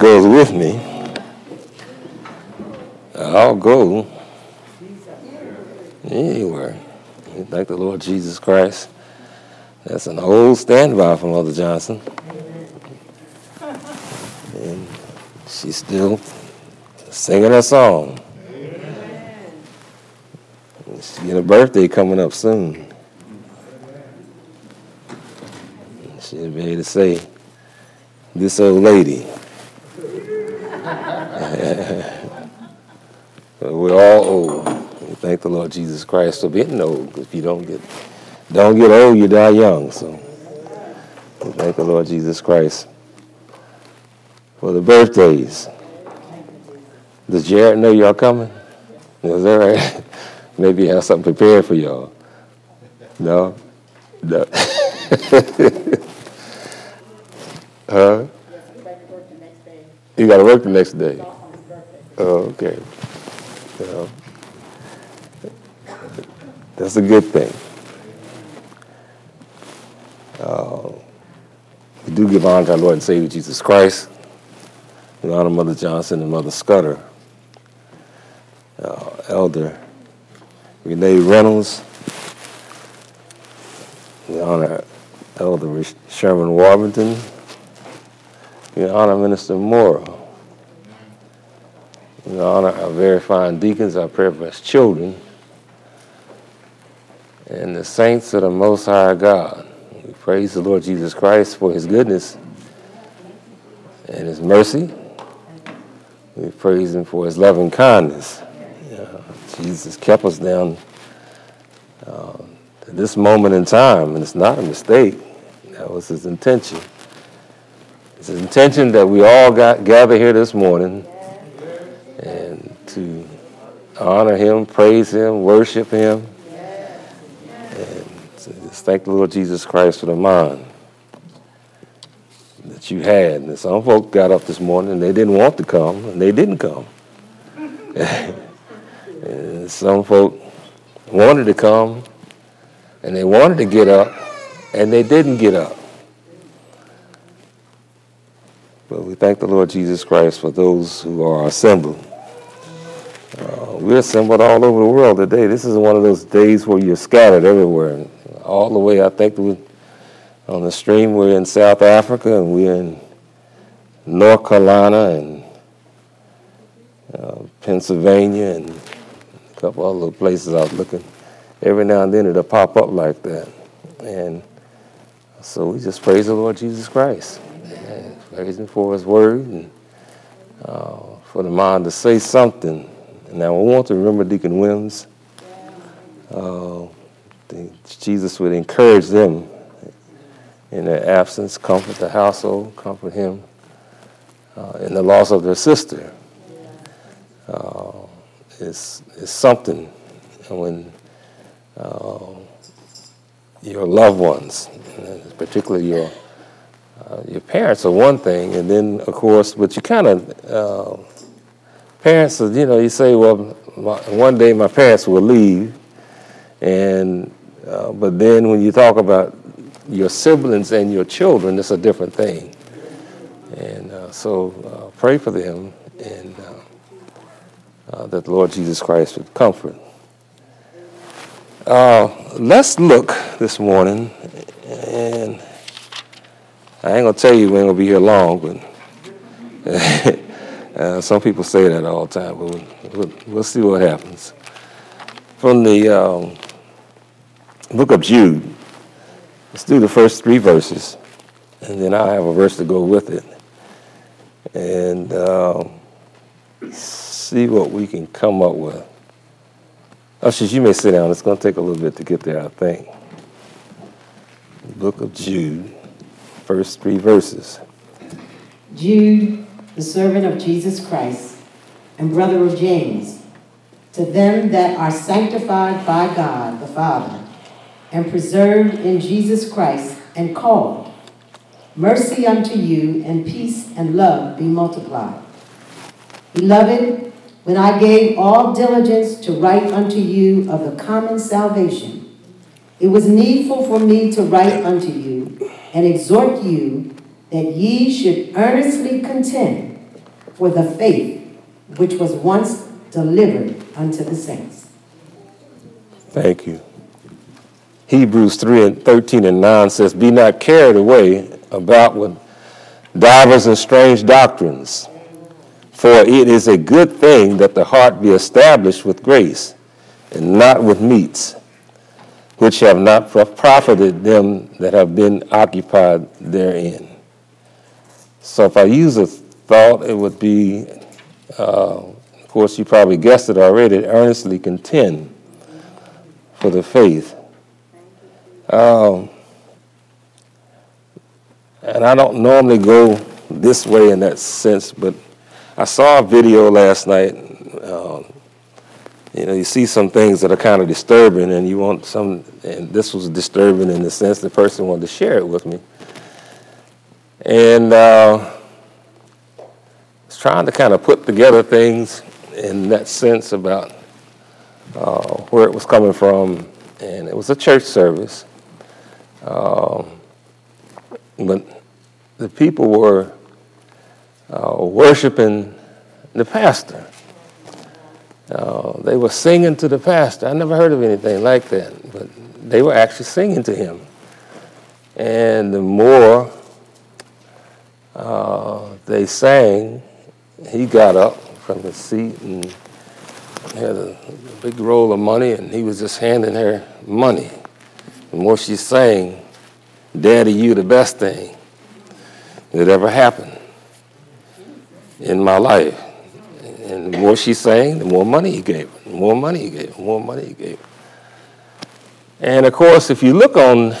Goes with me, I'll go anywhere. Thank the Lord Jesus Christ. That's an old standby from Mother Johnson. And she's still singing her song. She's got a birthday coming up soon. She'll be able to say, this old lady. We're all old. We thank the Lord Jesus Christ for being old. If you don't get don't get old, you die young. So we thank the Lord Jesus Christ for the birthdays. Does Jared know y'all coming? Is that right? Maybe has something prepared for y'all. No? No. huh? You got to work the next day. Oh, okay. That's a good thing. Uh, we do give honor to our Lord and Savior Jesus Christ. We honor Mother Johnson and Mother Scudder, uh, Elder Renee Reynolds. We honor Elder Sherman Warburton. We honor Minister Morrow. We honor our very fine deacons, our his children, and the saints of the Most High God. We praise the Lord Jesus Christ for his goodness and his mercy. We praise him for his loving kindness. Uh, Jesus kept us down uh, to this moment in time, and it's not a mistake. That was his intention. It's his intention that we all got gather here this morning to honor him, praise him, worship him, and just thank the Lord Jesus Christ for the mind that you had. And some folk got up this morning and they didn't want to come, and they didn't come. some folk wanted to come, and they wanted to get up, and they didn't get up. But we thank the Lord Jesus Christ for those who are assembled. Uh, we're assembled all over the world today. This is one of those days where you're scattered everywhere. All the way, I think, we, on the stream, we're in South Africa and we're in North Carolina and uh, Pennsylvania and a couple other little places I was looking. Every now and then it'll pop up like that. And so we just praise the Lord Jesus Christ. And praise Him for His word and uh, for the mind to say something now, I want to remember Deacon Wims. Uh, Jesus would encourage them in their absence, comfort the household, comfort him uh, in the loss of their sister. Uh, it's, it's something when uh, your loved ones, particularly your uh, your parents, are one thing, and then of course, but you kind of uh, parents, you know, you say, well, my, one day my parents will leave, and uh, but then when you talk about your siblings and your children, it's a different thing. And uh, so uh, pray for them, and uh, uh, that the Lord Jesus Christ would comfort. Let's look this morning, and I ain't gonna tell you we ain't gonna be here long, but. Uh, some people say that all the time, but we'll, we'll, we'll see what happens. From the um, book of Jude, let's do the first three verses, and then I'll have a verse to go with it. And uh, see what we can come up with. Ushers, you may sit down. It's going to take a little bit to get there, I think. book of Jude, first three verses. Jude the servant of Jesus Christ, and brother of James, to them that are sanctified by God the Father, and preserved in Jesus Christ, and called, mercy unto you, and peace and love be multiplied. Beloved, when I gave all diligence to write unto you of the common salvation, it was needful for me to write unto you and exhort you that ye should earnestly contend for the faith which was once delivered unto the saints. Thank you. Hebrews 3 and 13 and 9 says, Be not carried away about with divers and strange doctrines, for it is a good thing that the heart be established with grace, and not with meats, which have not profited them that have been occupied therein. So if I use a thought, it would be, uh, of course, you probably guessed it already, earnestly contend for the faith. Um, and I don't normally go this way in that sense, but I saw a video last night. Uh, you know, you see some things that are kind of disturbing, and you want some, and this was disturbing in the sense the person wanted to share it with me. And uh, trying to kind of put together things in that sense about uh, where it was coming from, and it was a church service. Um, but the people were uh, worshiping the pastor. Uh, they were singing to the pastor. I never heard of anything like that, but they were actually singing to him. And the more uh, they sang, he got up from his seat and had a big roll of money, and he was just handing her money. The more she sang, Daddy, you the best thing that ever happened in my life. And the more she sang, the more money he gave her, the more money he gave her, the more money he gave her. And of course, if you look on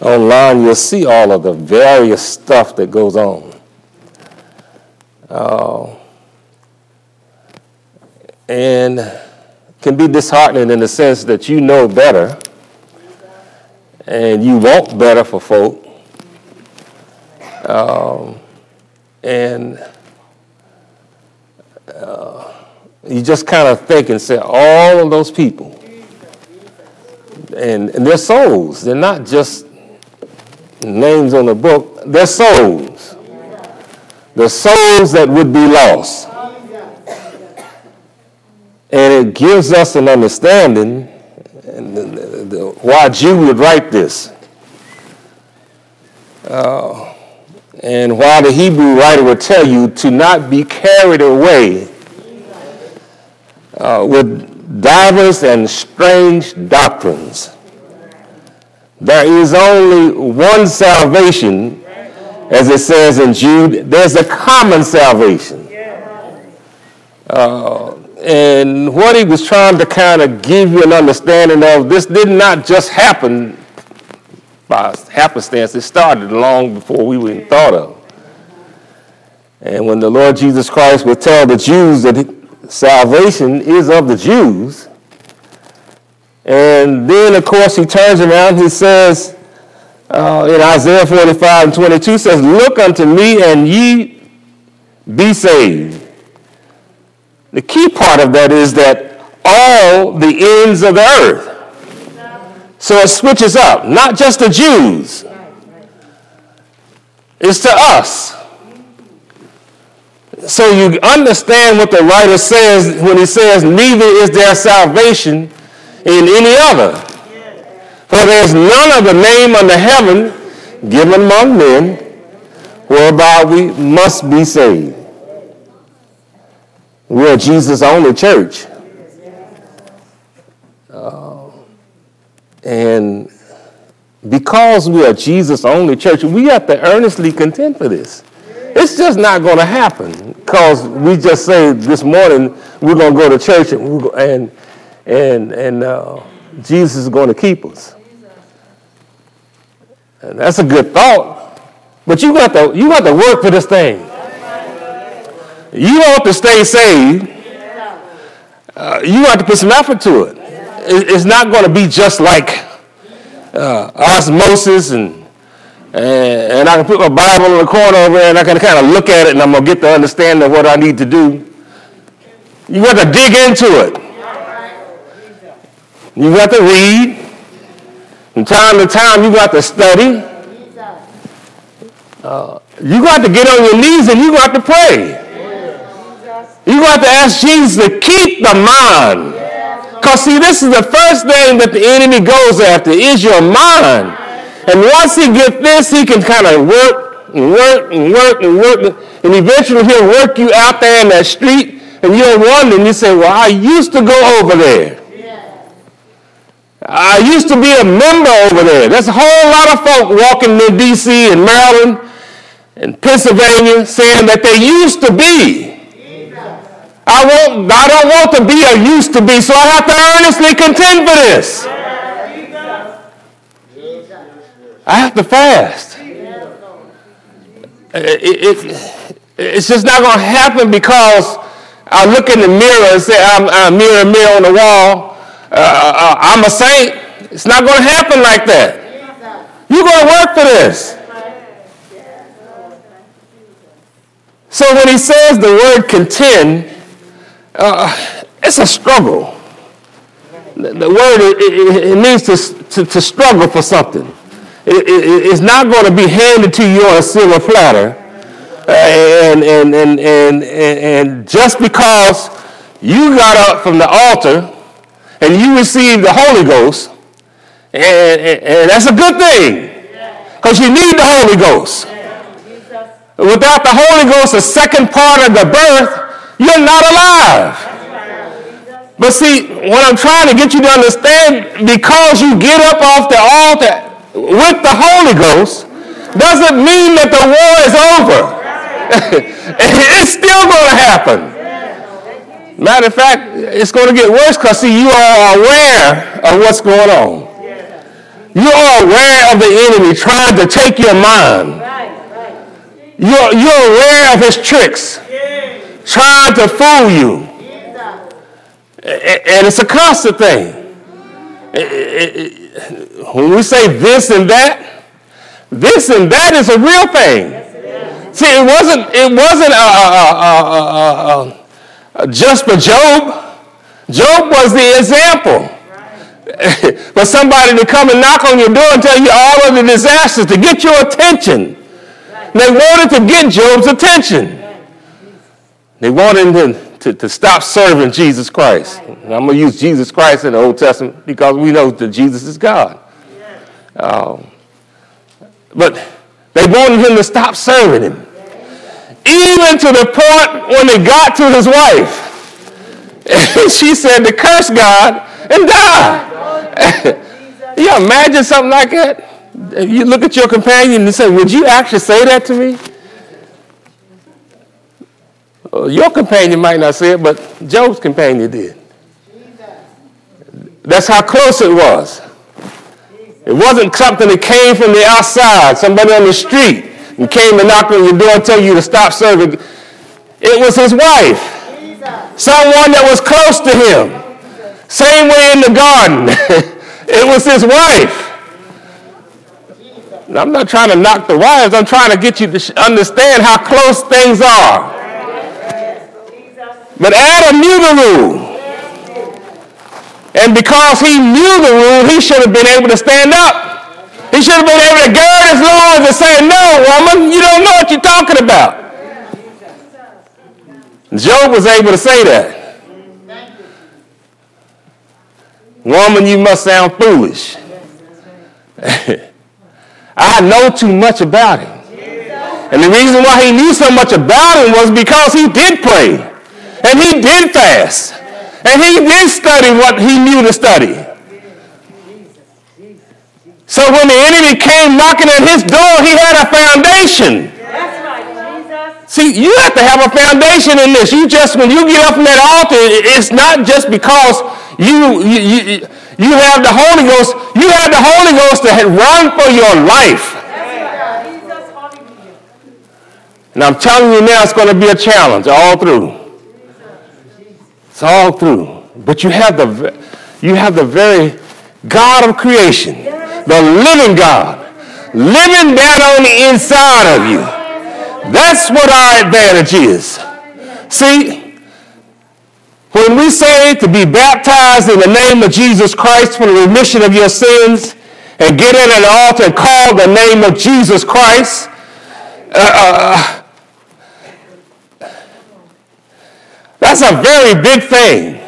online, you'll see all of the various stuff that goes on. Uh, and can be disheartening in the sense that you know better and you want better for folk. Um, and uh, you just kind of think and say, all of those people, and, and their souls, they're not just names on the book, they're souls. The souls that would be lost. And it gives us an understanding why Jude would write this. Uh, and why the Hebrew writer would tell you to not be carried away uh, with divers and strange doctrines. There is only one salvation, as it says in Jude. There's a common salvation. Uh, and what he was trying to kind of give you an understanding of, this did not just happen by happenstance. It started long before we even thought of. And when the Lord Jesus Christ would tell the Jews that salvation is of the Jews, and then, of course, he turns around, and he says, uh, in Isaiah 45 and 22 says, Look unto me and ye be saved. The key part of that is that all the ends of the earth. So it switches up, not just the Jews, it's to us. So you understand what the writer says when he says, Neither is there salvation in any other. For there is none other name under heaven given among men whereby we must be saved. We're Jesus' only church. Uh, and because we are Jesus' only church, we have to earnestly contend for this. It's just not going to happen because we just say this morning we're going to go to church and, and, and, and uh, Jesus is going to keep us. And that's a good thought. But you got to you got to work for this thing. You want to stay saved. Uh, you have to put some effort to it. It's not going to be just like uh, osmosis and, and and I can put my Bible in the corner over there and I can kind of look at it and I'm going to get the understanding of what I need to do. You got to dig into it. You got to read. From time to time, you got to study. Uh, you got to get on your knees and you got to pray. You got to ask Jesus to keep the mind. Because, see, this is the first thing that the enemy goes after is your mind. And once he gets this, he can kind of work and work and work and work. And eventually he'll work you out there in that street. And you're wondering, you say, well, I used to go over there. I used to be a member over there. There's a whole lot of folk walking in D.C. and Maryland and Pennsylvania saying that they used to be. I, won't, I don't want to be a used to be, so I have to earnestly contend for this. I have to fast. It, it, it's just not going to happen because I look in the mirror and say, I'm, I'm mirror, mirror on the wall. Uh, uh, I'm a saint. It's not going to happen like that. You're going to work for this. So when he says the word contend, uh, it's a struggle. The, word, it, it, it means to, to, to, struggle for something. It, it's not going to be handed to you on a silver platter. Uh, and, and, and, and, and just because you got up from the altar and you receive the Holy Ghost, and, and, and that's a good thing because you need the Holy Ghost. Without the Holy Ghost, the second part of the birth, you're not alive. But see, what I'm trying to get you to understand, because you get up off the altar with the Holy Ghost, doesn't mean that the war is over. it's still going to happen. Matter of fact, it's going to get worse because, see, you are aware of what's going on. You are aware of the enemy trying to take your mind. You're, you're aware of his tricks, trying to fool you. And it's a constant thing. When we say this and that, this and that is a real thing. See, it wasn't, it wasn't a, a, a, just for Job. Job was the example. for somebody to come and knock on your door and tell you all of the disasters to get your attention. They wanted to get Job's attention. They wanted him to, to, to stop serving Jesus Christ. I'm going to use Jesus Christ in the Old Testament because we know that Jesus is God. Um, but they wanted him to stop serving him even to the point when they got to his wife. And she said to curse God and die. you imagine something like that? You look at your companion and say, Would you actually say that to me? Well, your companion might not say it, but Job's companion did. That's how close it was. It wasn't something that came from the outside, somebody on the street and came and knocked on your door and told you to stop serving. It was his wife. Someone that was close to him. Same way in the garden. it was his wife. I'm not trying to knock the wives. I'm trying to get you to understand how close things are. But Adam knew the rule. And because he knew the rule, he should have been able to stand up. He should have been able to gird his loins and say, No, woman, you don't know what you're talking about. Job was able to say that. Woman, you must sound foolish. I know too much about him. And the reason why he knew so much about him was because he did pray. And he did fast. And he did study what he knew to study. So when the enemy came knocking at his door, he had a foundation. That's right, Jesus. See, you have to have a foundation in this. You just, when you get up from that altar, it's not just because you, you, you, you have the Holy Ghost. You have the Holy Ghost to run for your life. And I'm telling you now, it's going to be a challenge all through. It's all through. But you have the, you have the very God of creation the living God, living down on the inside of you. That's what our advantage is. See, when we say to be baptized in the name of Jesus Christ for the remission of your sins and get in an altar and call the name of Jesus Christ, Uh, that's a very big thing.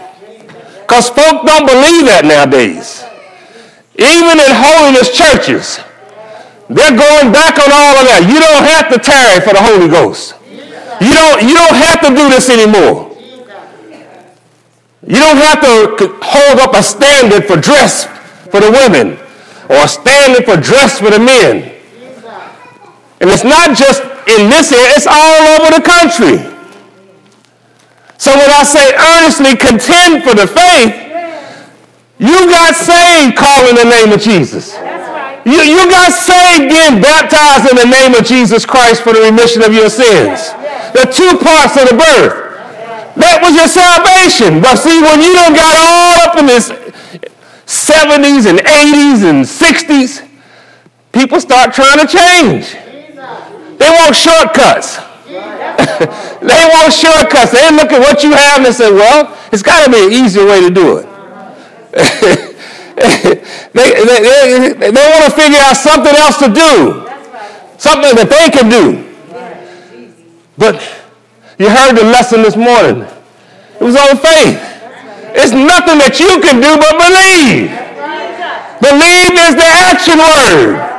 Because folk don't believe that nowadays. Even in holiness churches, they're going back on all of that. You don't have to tarry for the Holy Ghost. You don't, you don't have to do this anymore. You don't have to hold up a standard for dress for the women or a standard for dress for the men. And it's not just in this area, it's all over the country. So when I say earnestly contend for the faith, you got saved calling the name of Jesus. You, you got saved being baptized in the name of Jesus Christ for the remission of your sins. The two parts of the birth. That was your salvation. But see, when you don't got all up in this 70s and 80s and 60s, people start trying to change. They want shortcuts. they want shortcuts. They look at what you have and they say, well, it's got to be an easier way to do it. they, they, they, they want to figure out something else to do, something that they can do. But you heard the lesson this morning. It was on faith. It's nothing that you can do but believe. Believe is the action word.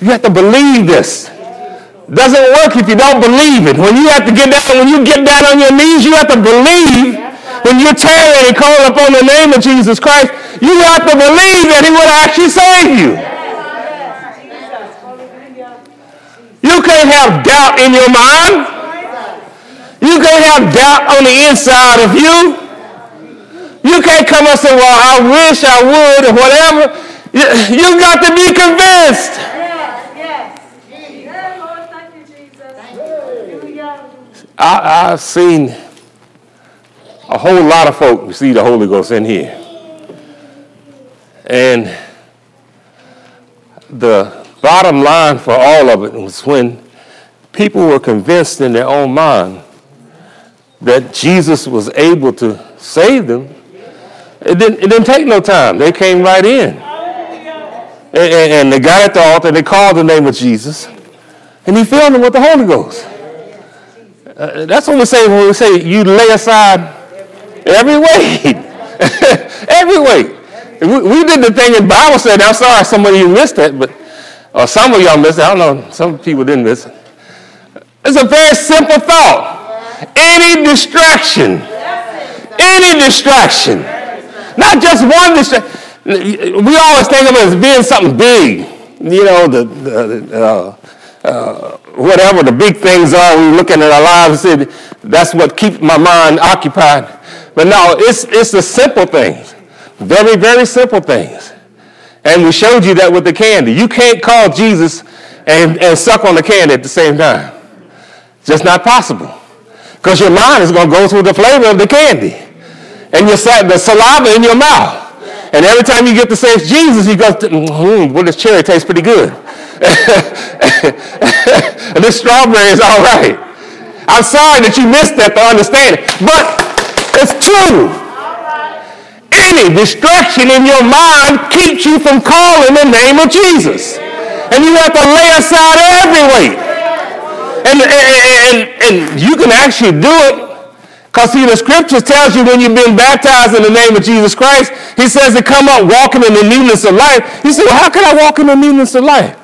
You have to believe this. Doesn't work if you don't believe it. When you have to get down, when you get down on your knees, you have to believe. When you're tearing and calling upon the name of Jesus Christ, you have to believe that He will actually save you. You can't have doubt in your mind. You can't have doubt on the inside of you. You can't come and say, well, I wish I would or whatever. You, you got to be convinced. yes I, I've seen a whole lot of folk receive the Holy Ghost in here. And the bottom line for all of it was when people were convinced in their own mind that Jesus was able to save them, it didn't, it didn't take no time. They came right in. And, and, they got at the altar and they called the name of Jesus. And he filled them with the Holy Ghost. Uh, that's what we say when we say you lay aside every weight. every weight. We, we, did the thing in Bible said, I'm sorry, some of you missed it, but or some of y'all missed it. I don't know. Some people didn't miss it. It's a very simple thought. Any distraction, any distraction, not just one distraction. We always think of it as being something big. You know, the, the uh, uh, whatever the big things are, we looking at our lives and say, that's what keeps my mind occupied. But no, it's, it's the simple things. Very, very simple things. And we showed you that with the candy. You can't call Jesus and, and suck on the candy at the same time. Just not possible. Because your mind is going to go through the flavor of the candy. And you your, the saliva in your mouth. And every time you get to say Jesus, you go, mm, well, this cherry tastes pretty good. and this strawberry is all right. I'm sorry that you missed that to understand it. But it's true any distraction in your mind keeps you from calling the name of Jesus. And you have to lay aside every weight. And, and, and, and you can actually do it because see, the scriptures tells you when you've been baptized in the name of Jesus Christ, he says to come up walking in the newness of life. You say, well, how can I walk in the newness of life?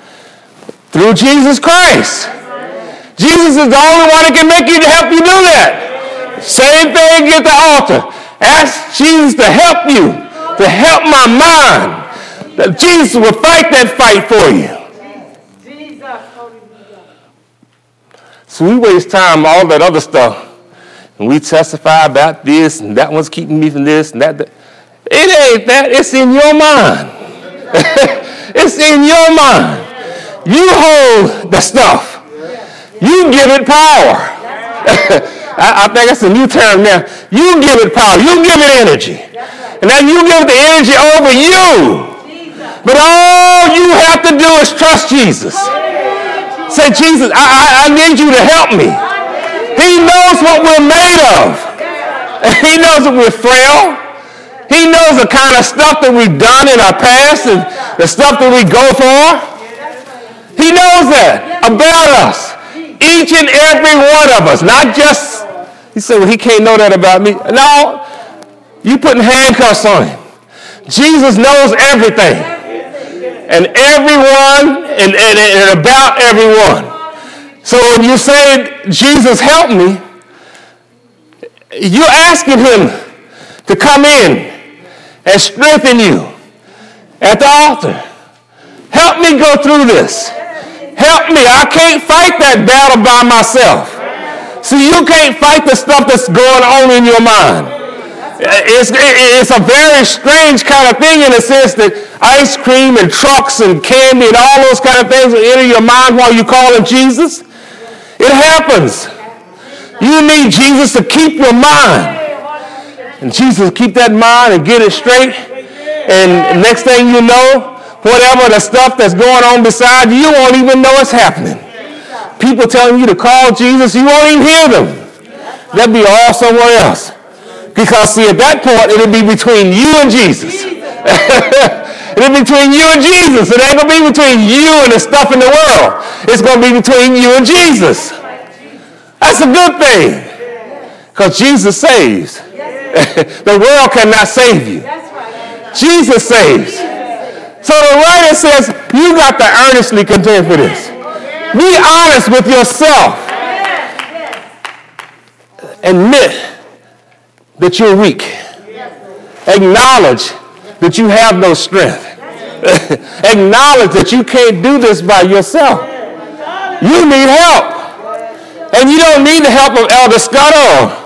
Through Jesus Christ. Jesus is the only one that can make you to help you do that. Same thing at the altar. Ask Jesus to help you, to help my mind. That Jesus will fight that fight for you. Jesus. So we waste time all that other stuff. And we testify about this and that one's keeping me from this and that. that. It ain't that. It's in your mind. it's in your mind. You hold the stuff. You give it power. I, I think that's a new term now. You give it power. You give it energy. And then you give the energy over you. But all you have to do is trust Jesus. Say, Jesus, I, I, I need you to help me. He knows what we're made of. He knows that we're frail. He knows the kind of stuff that we've done in our past and the stuff that we go for. He knows that about us. Each and every one of us, not just, he said, well, he can't know that about me. No, you putting handcuffs on him. Jesus knows everything. And everyone and, and, and about everyone. So when you say, Jesus, help me, you're asking him to come in and strengthen you at the altar. Help me go through this. Help me. I can't fight that battle by myself. See, you can't fight the stuff that's going on in your mind. It's, it's a very strange kind of thing in the sense that ice cream and trucks and candy and all those kind of things will enter your mind while you call him Jesus. It happens. You need Jesus to keep your mind. And Jesus keep that mind and get it straight. And next thing you know, whatever the stuff that's going on beside you, you won't even know it's happening. People telling you to call Jesus, you won't even hear them. That'd be all somewhere else. Because see, at that point, it'll be between you and Jesus. it'll be between you and Jesus. It ain't gonna be between you and the stuff in the world. It's gonna be between you and Jesus. That's a good thing. Because Jesus saves. the world cannot save you. Jesus saves. So the writer says, you got to earnestly contend for this. Be honest with yourself. Admit that you're weak. Acknowledge that you have no strength. Acknowledge that you can't do this by yourself. You need help. And you don't need the help of Elder or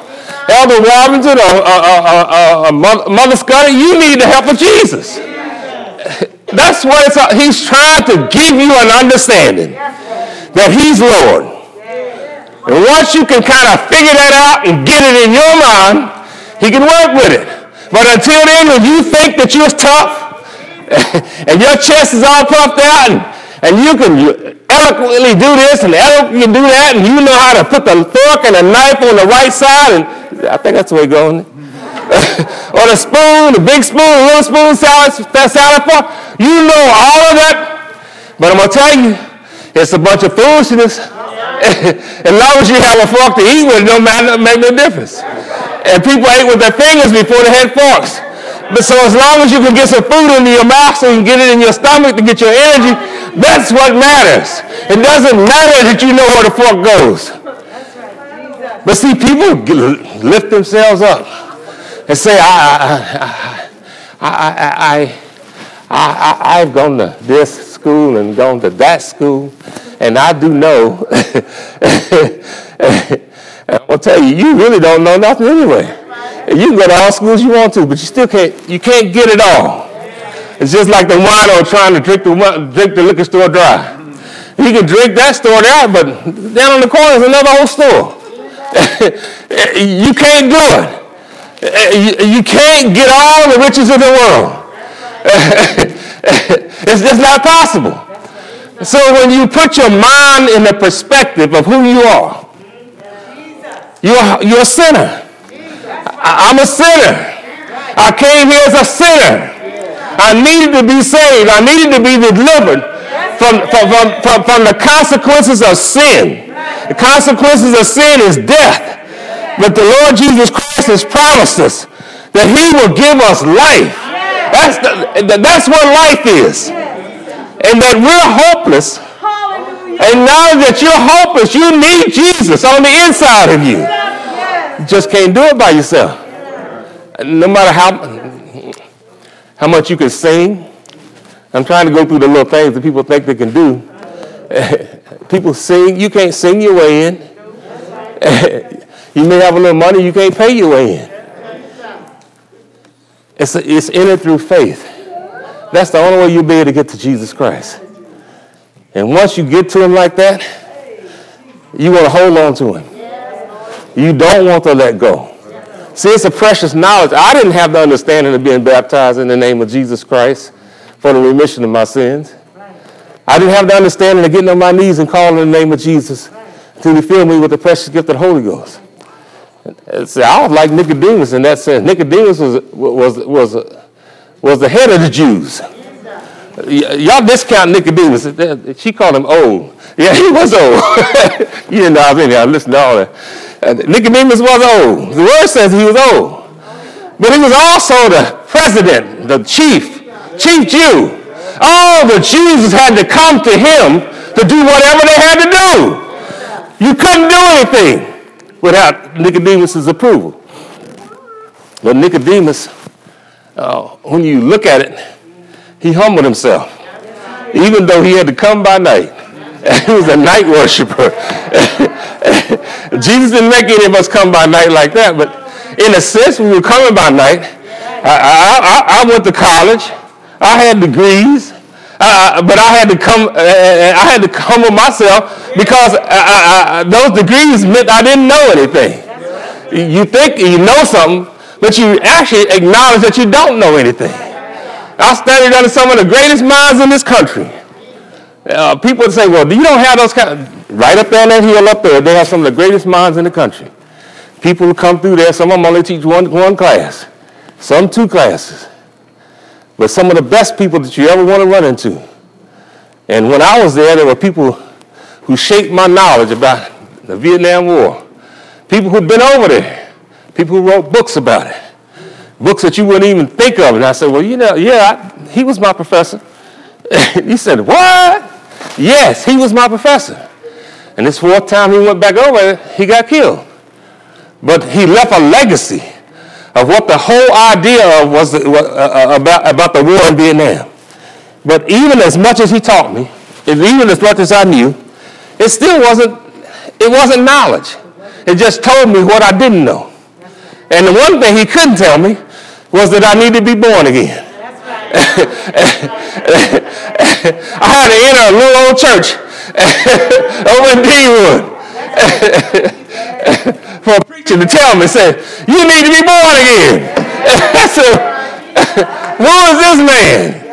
Elder Robinson or uh, uh, uh, Mother Scudder. You need the help of Jesus. That's what it's, uh, he's trying to give you an understanding that he's Lord. And once you can kind of figure that out and get it in your mind, he can work with it. But until then, when you think that you're tough and your chest is all puffed out and, and you can eloquently do this and eloquently do that and you know how to put the fork and the knife on the right side and I think that's the way it's going. or the spoon, the big spoon, the little spoon, salad, that salad fork. You know all of that. But I'm going to tell you, it's a bunch of foolishness. as long as you have a fork to eat with, it don't matter, make no difference. And people ate with their fingers before they had forks. But so as long as you can get some food into your mouth so you can get it in your stomach to get your energy, that's what matters. It doesn't matter that you know where the fork goes. But see, people lift themselves up and say, I, I, I, I, I, have gone to this school and gone to that school, and I do know. and I'll tell you, you really don't know nothing anyway. You can go to all schools you want to, but you still can't, you can't get it all. It's just like the wino trying to drink the, drink the liquor store dry. You can drink that store there, but down on the corner is another whole store. you can't do it. You can't get all the riches of the world. it's just not possible. So when you put your mind in the perspective of who you are, you're, you're a sinner. I'm a sinner. I came here as a sinner. I needed to be saved. I needed to be delivered from, from, from, from, the consequences of sin. The consequences of sin is death. But the Lord Jesus Christ has promised us that he will give us life. That's, the, that's what life is. And that we're hopeless. And now that you're hopeless, you need Jesus on the inside of you. You just can't do it by yourself. No matter how, how much you can sing. I'm trying to go through the little things that people think they can do. people sing. You can't sing your way in. You may have a little money, you can't pay your way in. It's, a, it's in it through faith. That's the only way you'll be able to get to Jesus Christ. And once you get to him like that, you want to hold on to him. You don't want to let go. See, it's a precious knowledge. I didn't have the understanding of being baptized in the name of Jesus Christ for the remission of my sins. I didn't have the understanding of getting on my knees and calling in the name of Jesus until he filled me with the precious gift of the Holy Ghost. See, I was like Nicodemus in that sense. Nicodemus was, was, was, was the head of the Jews. y'all discount Nicodemus. She called him old. Yeah, he was old. you didn't know I was in here. I listened to all that. Nicodemus was old. The word says he was old. But he was also the president, the chief, chief Jew. All the Jews had to come to him to do whatever they had to do. You couldn't do anything without Nicodemus' approval. But Nicodemus, uh, when you look at it, he humbled himself, even though he had to come by night. he was a night worshiper. Jesus didn't make any of us come by night like that, but in a sense, we were coming by night. I, I, I went to college. I had degrees. Uh, but I had to come. Uh, I had to humble myself because I, I, those degrees meant I didn't know anything. You think you know something, but you actually acknowledge that you don't know anything. I studied under some of the greatest minds in this country. Uh, people say, "Well, do you don't have those kind." Of, right up there on that hill up there, they have some of the greatest minds in the country. People come through there, some of them only teach one, one class, some two classes. But some of the best people that you ever want to run into. And when I was there, there were people who shaped my knowledge about the Vietnam War. People who'd been over there. People who wrote books about it. Books that you wouldn't even think of. And I said, well, you know, yeah, I, he was my professor. he said, what? Yes, he was my professor. And this fourth time he went back over, he got killed. But he left a legacy of what the whole idea of was uh, uh, about, about the war in Vietnam. But even as much as he taught me, even as much as I knew, it still wasn't, it wasn't knowledge. It just told me what I didn't know. And the one thing he couldn't tell me was that I needed to be born again. I had to enter a little old church over in Deanwood for a preacher to tell me, say, you need to be born again. Said, who is this man?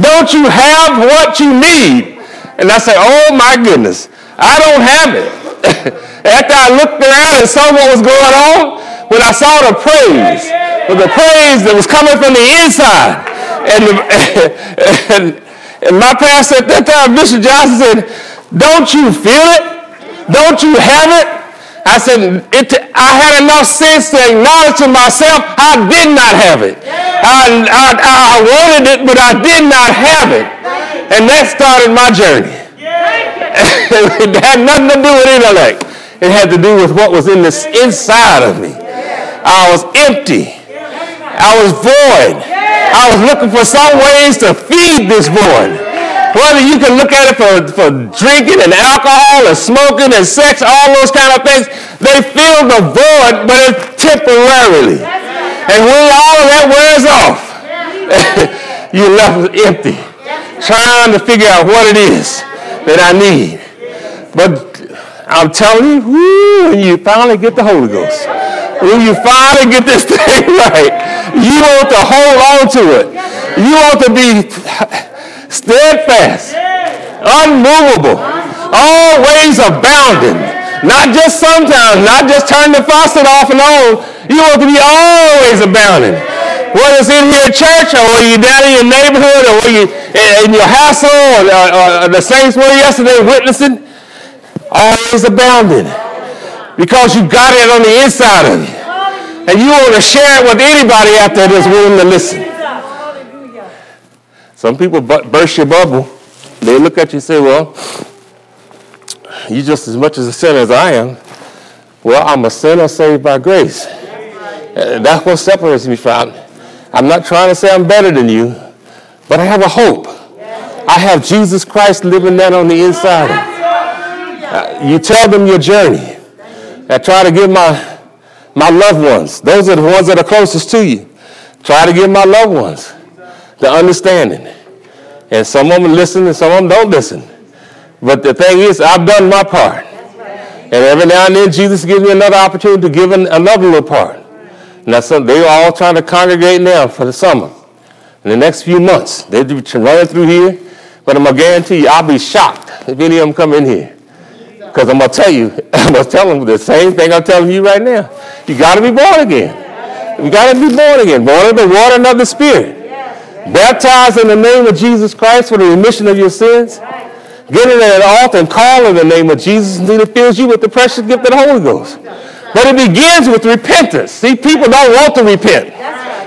don't you have what you need? And I said, oh my goodness, I don't have it. After I looked around and saw what was going on, when I saw the praise, the praise that was coming from the inside, and, the, and, and my pastor at that time, Bishop Johnson, said, don't you feel it? Don't you have it? I said, it, I had enough sense to acknowledge to myself I did not have it. I, I, I wanted it, but I did not have it. And that started my journey. it had nothing to do with intellect. It had to do with what was in this inside of me. I was empty. I was void. I was looking for some ways to feed this void. Whether you can look at it for, for drinking and alcohol and smoking and sex, all those kind of things, they fill the void, but it's temporarily. And when all of that wears off, you're left empty, trying to figure out what it is that I need. But I'm telling you, when you finally get the Holy Ghost, when you finally get this thing right, you want to hold on to it. You want to be steadfast, unmovable, always abounding. Not just sometimes, not just turn the faucet off and on. You want to be always abounding. Whether it's in here at church or whether you're down in your neighborhood or whether you in your household or, or the saints were yesterday witnessing, always abounding. Because you got it on the inside of you. And you want to share it with anybody out there that's willing to listen. Some people burst your bubble. They look at you and say, well, you're just as much as a sinner as I am. Well, I'm a sinner saved by grace. Uh, that's what separates me from. I'm not trying to say I'm better than you, but I have a hope. I have Jesus Christ living that on the inside. Uh, you tell them your journey. I try to give my my loved ones. Those are the ones that are closest to you. Try to give my loved ones the understanding. And some of them listen and some of them don't listen. But the thing is, I've done my part. And every now and then, Jesus gives me another opportunity to give another little part. Now, something they're all trying to congregate now for the summer. In the next few months, they'll be running through here. But I'm going to guarantee you, I'll be shocked if any of them come in here. Because I'm going to tell you, I'm going to tell them the same thing I'm telling you right now. You got to be born again. You got to be born again. Born of the water and of the spirit. Baptized in the name of Jesus Christ for the remission of your sins. Get in at an altar and call in the name of Jesus until it fills you with the precious gift of the Holy Ghost. But it begins with repentance. See, people don't want to repent.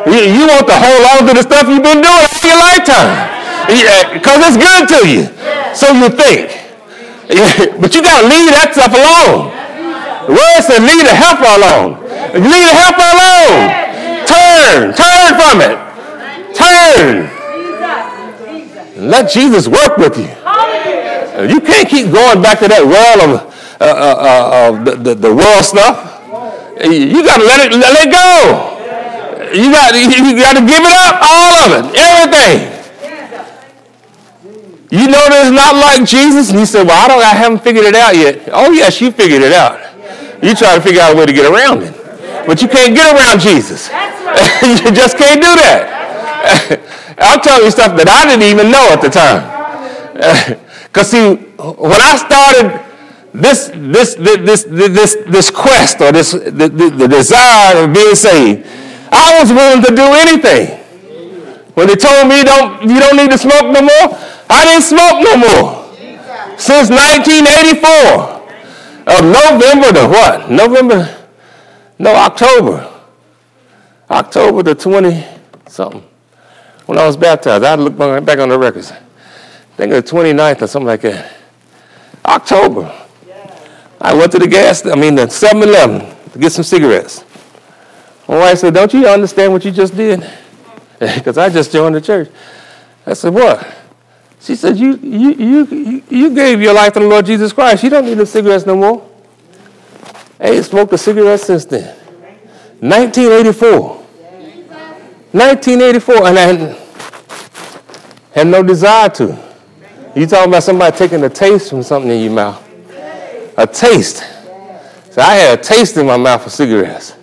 You, you want to hold on to the stuff you've been doing all your lifetime. Because it's good to you. So you think. But you got to leave that stuff alone. The word said leave the helper alone. Leave the helper alone. Turn. Turn from it. Turn. Let Jesus work with you. You can't keep going back to that world of uh, uh, uh, the, the, the, world stuff. You got to let it let it go. You got you got to give it up, all of it, everything. You know that it's not like Jesus, and you said, "Well, I don't, I haven't figured it out yet." Oh yes, you figured it out. You try to figure out a way to get around it, but you can't get around Jesus. you just can't do that. I'll tell you stuff that I didn't even know at the time. Because see, when I started this this this this this quest or this the, the, the desire of being saved, I was willing to do anything. When they told me don't you don't need to smoke no more, I didn't smoke no more. Since 1984. Of uh, November to what? November, no, October. October the 20 something. When I was baptized, I look back on the records. I think it was 29th or something like that. October. I went to the gas, I mean the 7-Eleven to get some cigarettes. My wife said, don't you understand what you just did? Because I just joined the church. I said, what? She said, you, you, you, you gave your life to the Lord Jesus Christ. You don't need the cigarettes no more. I ain't smoked a cigarette since then. 1984. 1984, and I had, no desire to. You talking about somebody taking a taste from something in your mouth. A taste. So I had a taste in my mouth for cigarettes.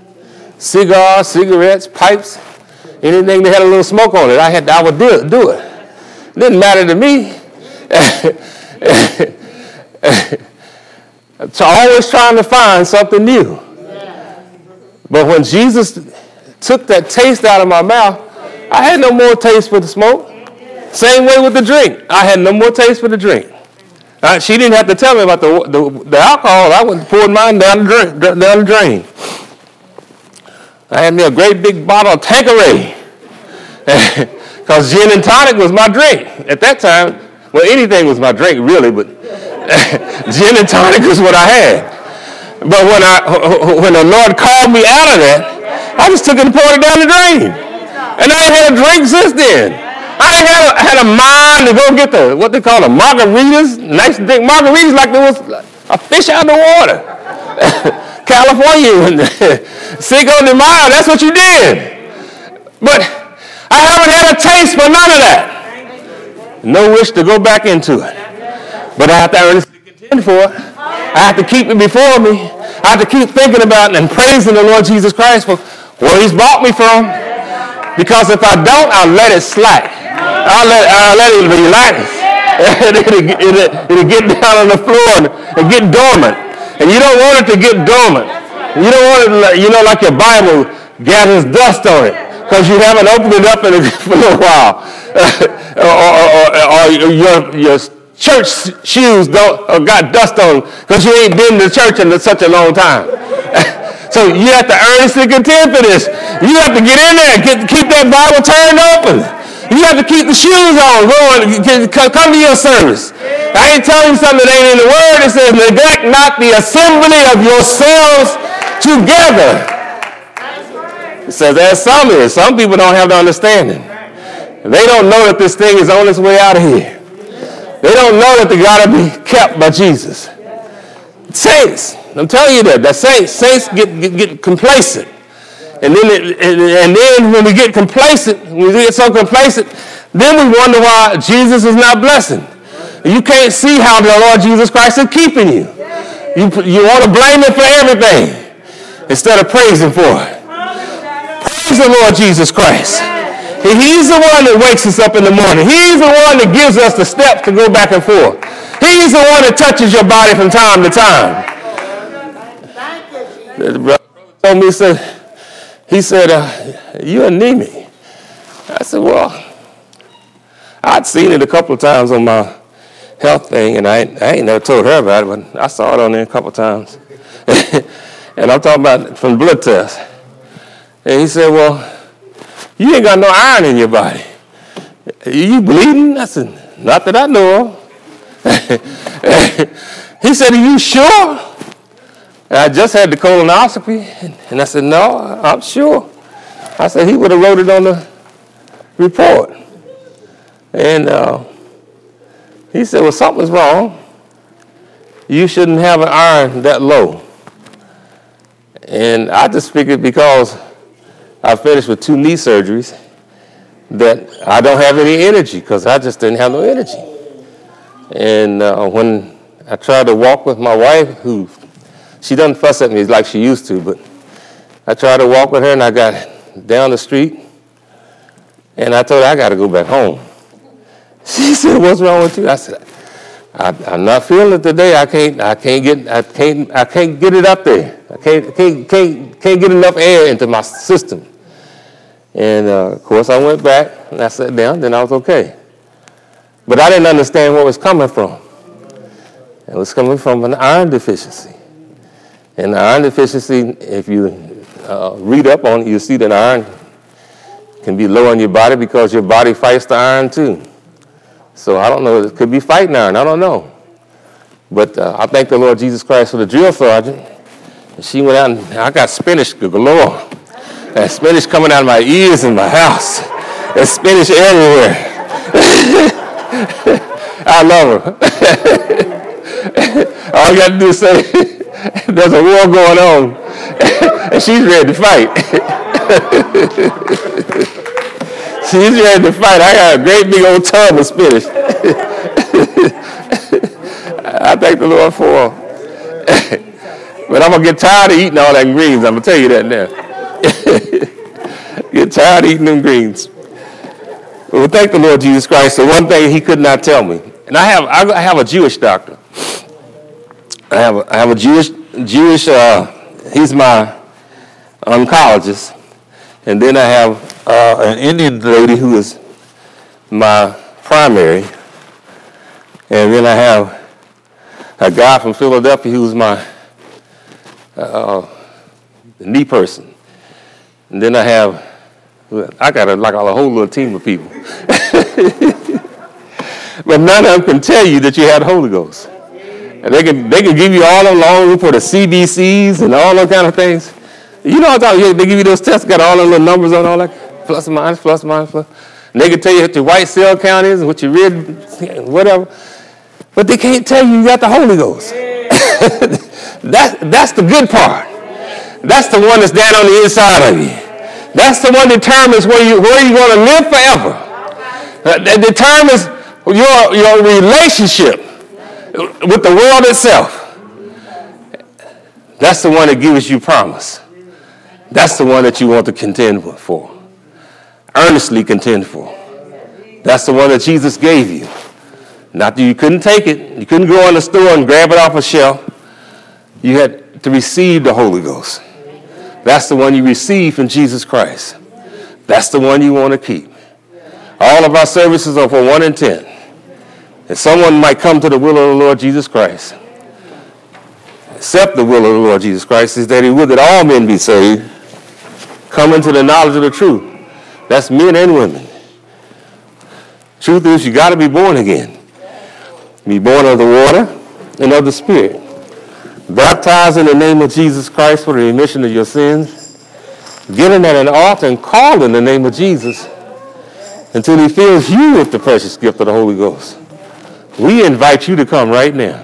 Cigars, cigarettes, pipes, anything that had a little smoke on it, I had I would do it. Do it. Didn't matter to me. always trying to find something new. But when Jesus took that taste out of my mouth, I had no more taste for the smoke. Same way with the drink. I had no more taste for the drink. Uh, she didn't have to tell me about the, the, the alcohol. I went poured mine down the, drain, down the drain. I had me a great big bottle of Tanqueray. Because gin and tonic was my drink. At that time, well, anything was my drink, really, but gin and tonic was what I had. But when, I, when the Lord called me out of that, I just took it and poured it down the drain. And I ain't had a drink since then. I had a, had a mind to go get the, what they call the margaritas. Nice drink margaritas like there was a fish out of the water. California, Cinco de Mayo, that's what you did. But I haven't had a taste for none of that. No wish to go back into it. But I have to earnestly contend for it. I have to keep it before me. I have to keep thinking about and praising the Lord Jesus Christ for where he's brought me from. Because if I don't, I'll let it slack. I'll let, I'll let it relax. it'll, it'll, it'll, get down on the floor and, and get dormant. And you don't want it to get dormant. You don't want it, you know, like your Bible gathers dust on it because you haven't opened it up in a, for a while. or, or, or, or, your, your church shoes don't, got dust on because you ain't been to church in such a long time. So you have to earnestly contend for this. You have to get in there, get, keep that Bible turned open. You have to keep the shoes on, going, come to your service. I ain't telling you something that ain't in the word. It says, neglect not the assembly of yourselves together. It says, as some is. Some people don't have the understanding. They don't know that this thing is on its way out of here. They don't know that they got to be kept by Jesus. Saints, I'm telling you that. That saints, saints get, get, get complacent. And then, it, and then when we get complacent, when we get so complacent, then we wonder why Jesus is not blessing. You can't see how the Lord Jesus Christ is keeping you. You, you want to blame him for everything instead of praising for it. Praise the Lord Jesus Christ. He's the one that wakes us up in the morning. He's the one that gives us the steps to go back and forth. He's the one that touches your body from time to time. The brother told me, he said, he said uh, you're anemic. I said, well, I'd seen it a couple of times on my health thing, and I, I ain't never told her about it, but I saw it on there a couple of times. and I'm talking about from blood test. And he said, Well, you ain't got no iron in your body. You bleeding? I said, Not that I know of. he said, Are you sure? And I just had the colonoscopy. And I said, No, I'm sure. I said, He would have wrote it on the report. And uh, he said, Well, something's wrong. You shouldn't have an iron that low. And I just figured because I finished with two knee surgeries that I don't have any energy because I just didn't have no energy. And uh, when I tried to walk with my wife, who she doesn't fuss at me like she used to, but I tried to walk with her and I got down the street and I told her I got to go back home. She said, "What's wrong with you?" I said, I, am not feeling it today. I can't. I can't get. I can't. I can't get it up there. I can't. Can't. Can't. Can't get enough air into my system." And uh, of course, I went back and I sat down. Then I was okay. But I didn't understand it was coming from. It was coming from an iron deficiency. And iron deficiency, if you uh, read up on it, you'll see that iron can be low in your body because your body fights the iron too. So I don't know. It could be fighting iron. I don't know. But uh, I thank the Lord Jesus Christ for the drill sergeant. And she went out and I got spinach galore. And spinach coming out of my ears in my house. There's spinach everywhere. I love her. All you got to do is say, there's a war going on. and she's ready to fight. She's ready to fight. I got a great big old tub of spinach. I thank the Lord for but I'm to get tired of eating all that greens. I'm to tell you that now. get tired of eating them greens. Well, thank the Lord Jesus Christ. So one thing he could not tell me. And I have, I have a Jewish doctor. I have a, I have a Jewish, Jewish uh, he's my oncologist. And then I have uh, an Indian lady who is my primary, and then I have a guy from Philadelphia who's my uh, knee person, and then I have I got a, like a whole little team of people, but none of them can tell you that you had the Holy Ghost. And they can they can give you all along for the CBCs and all those kind of things. You know what I'm talking about? They give you those tests, got all the little numbers on all that plus minus, plus minus, plus. And they can tell you what your white cell count is what your red, whatever. But they can't tell you you got the Holy Ghost. that, that's the good part. That's the one that's down on the inside of you. That's the one that determines where, you, where you're going to live forever. That determines your, your relationship with the world itself. That's the one that gives you promise. That's the one that you want to contend for, earnestly contend for. That's the one that Jesus gave you. Not that you couldn't take it, you couldn't go in the store and grab it off a shelf. You had to receive the Holy Ghost. That's the one you receive from Jesus Christ. That's the one you want to keep. All of our services are for 1 and 10 that someone might come to the will of the Lord Jesus Christ. accept the will of the Lord Jesus Christ is that he would that all men be saved, come into the knowledge of the truth. That's men and women. Truth is, you got to be born again. Be born of the water and of the Spirit. Baptized in the name of Jesus Christ for the remission of your sins. Getting at an altar and calling the name of Jesus until he fills you with the precious gift of the Holy Ghost. We invite you to come right now.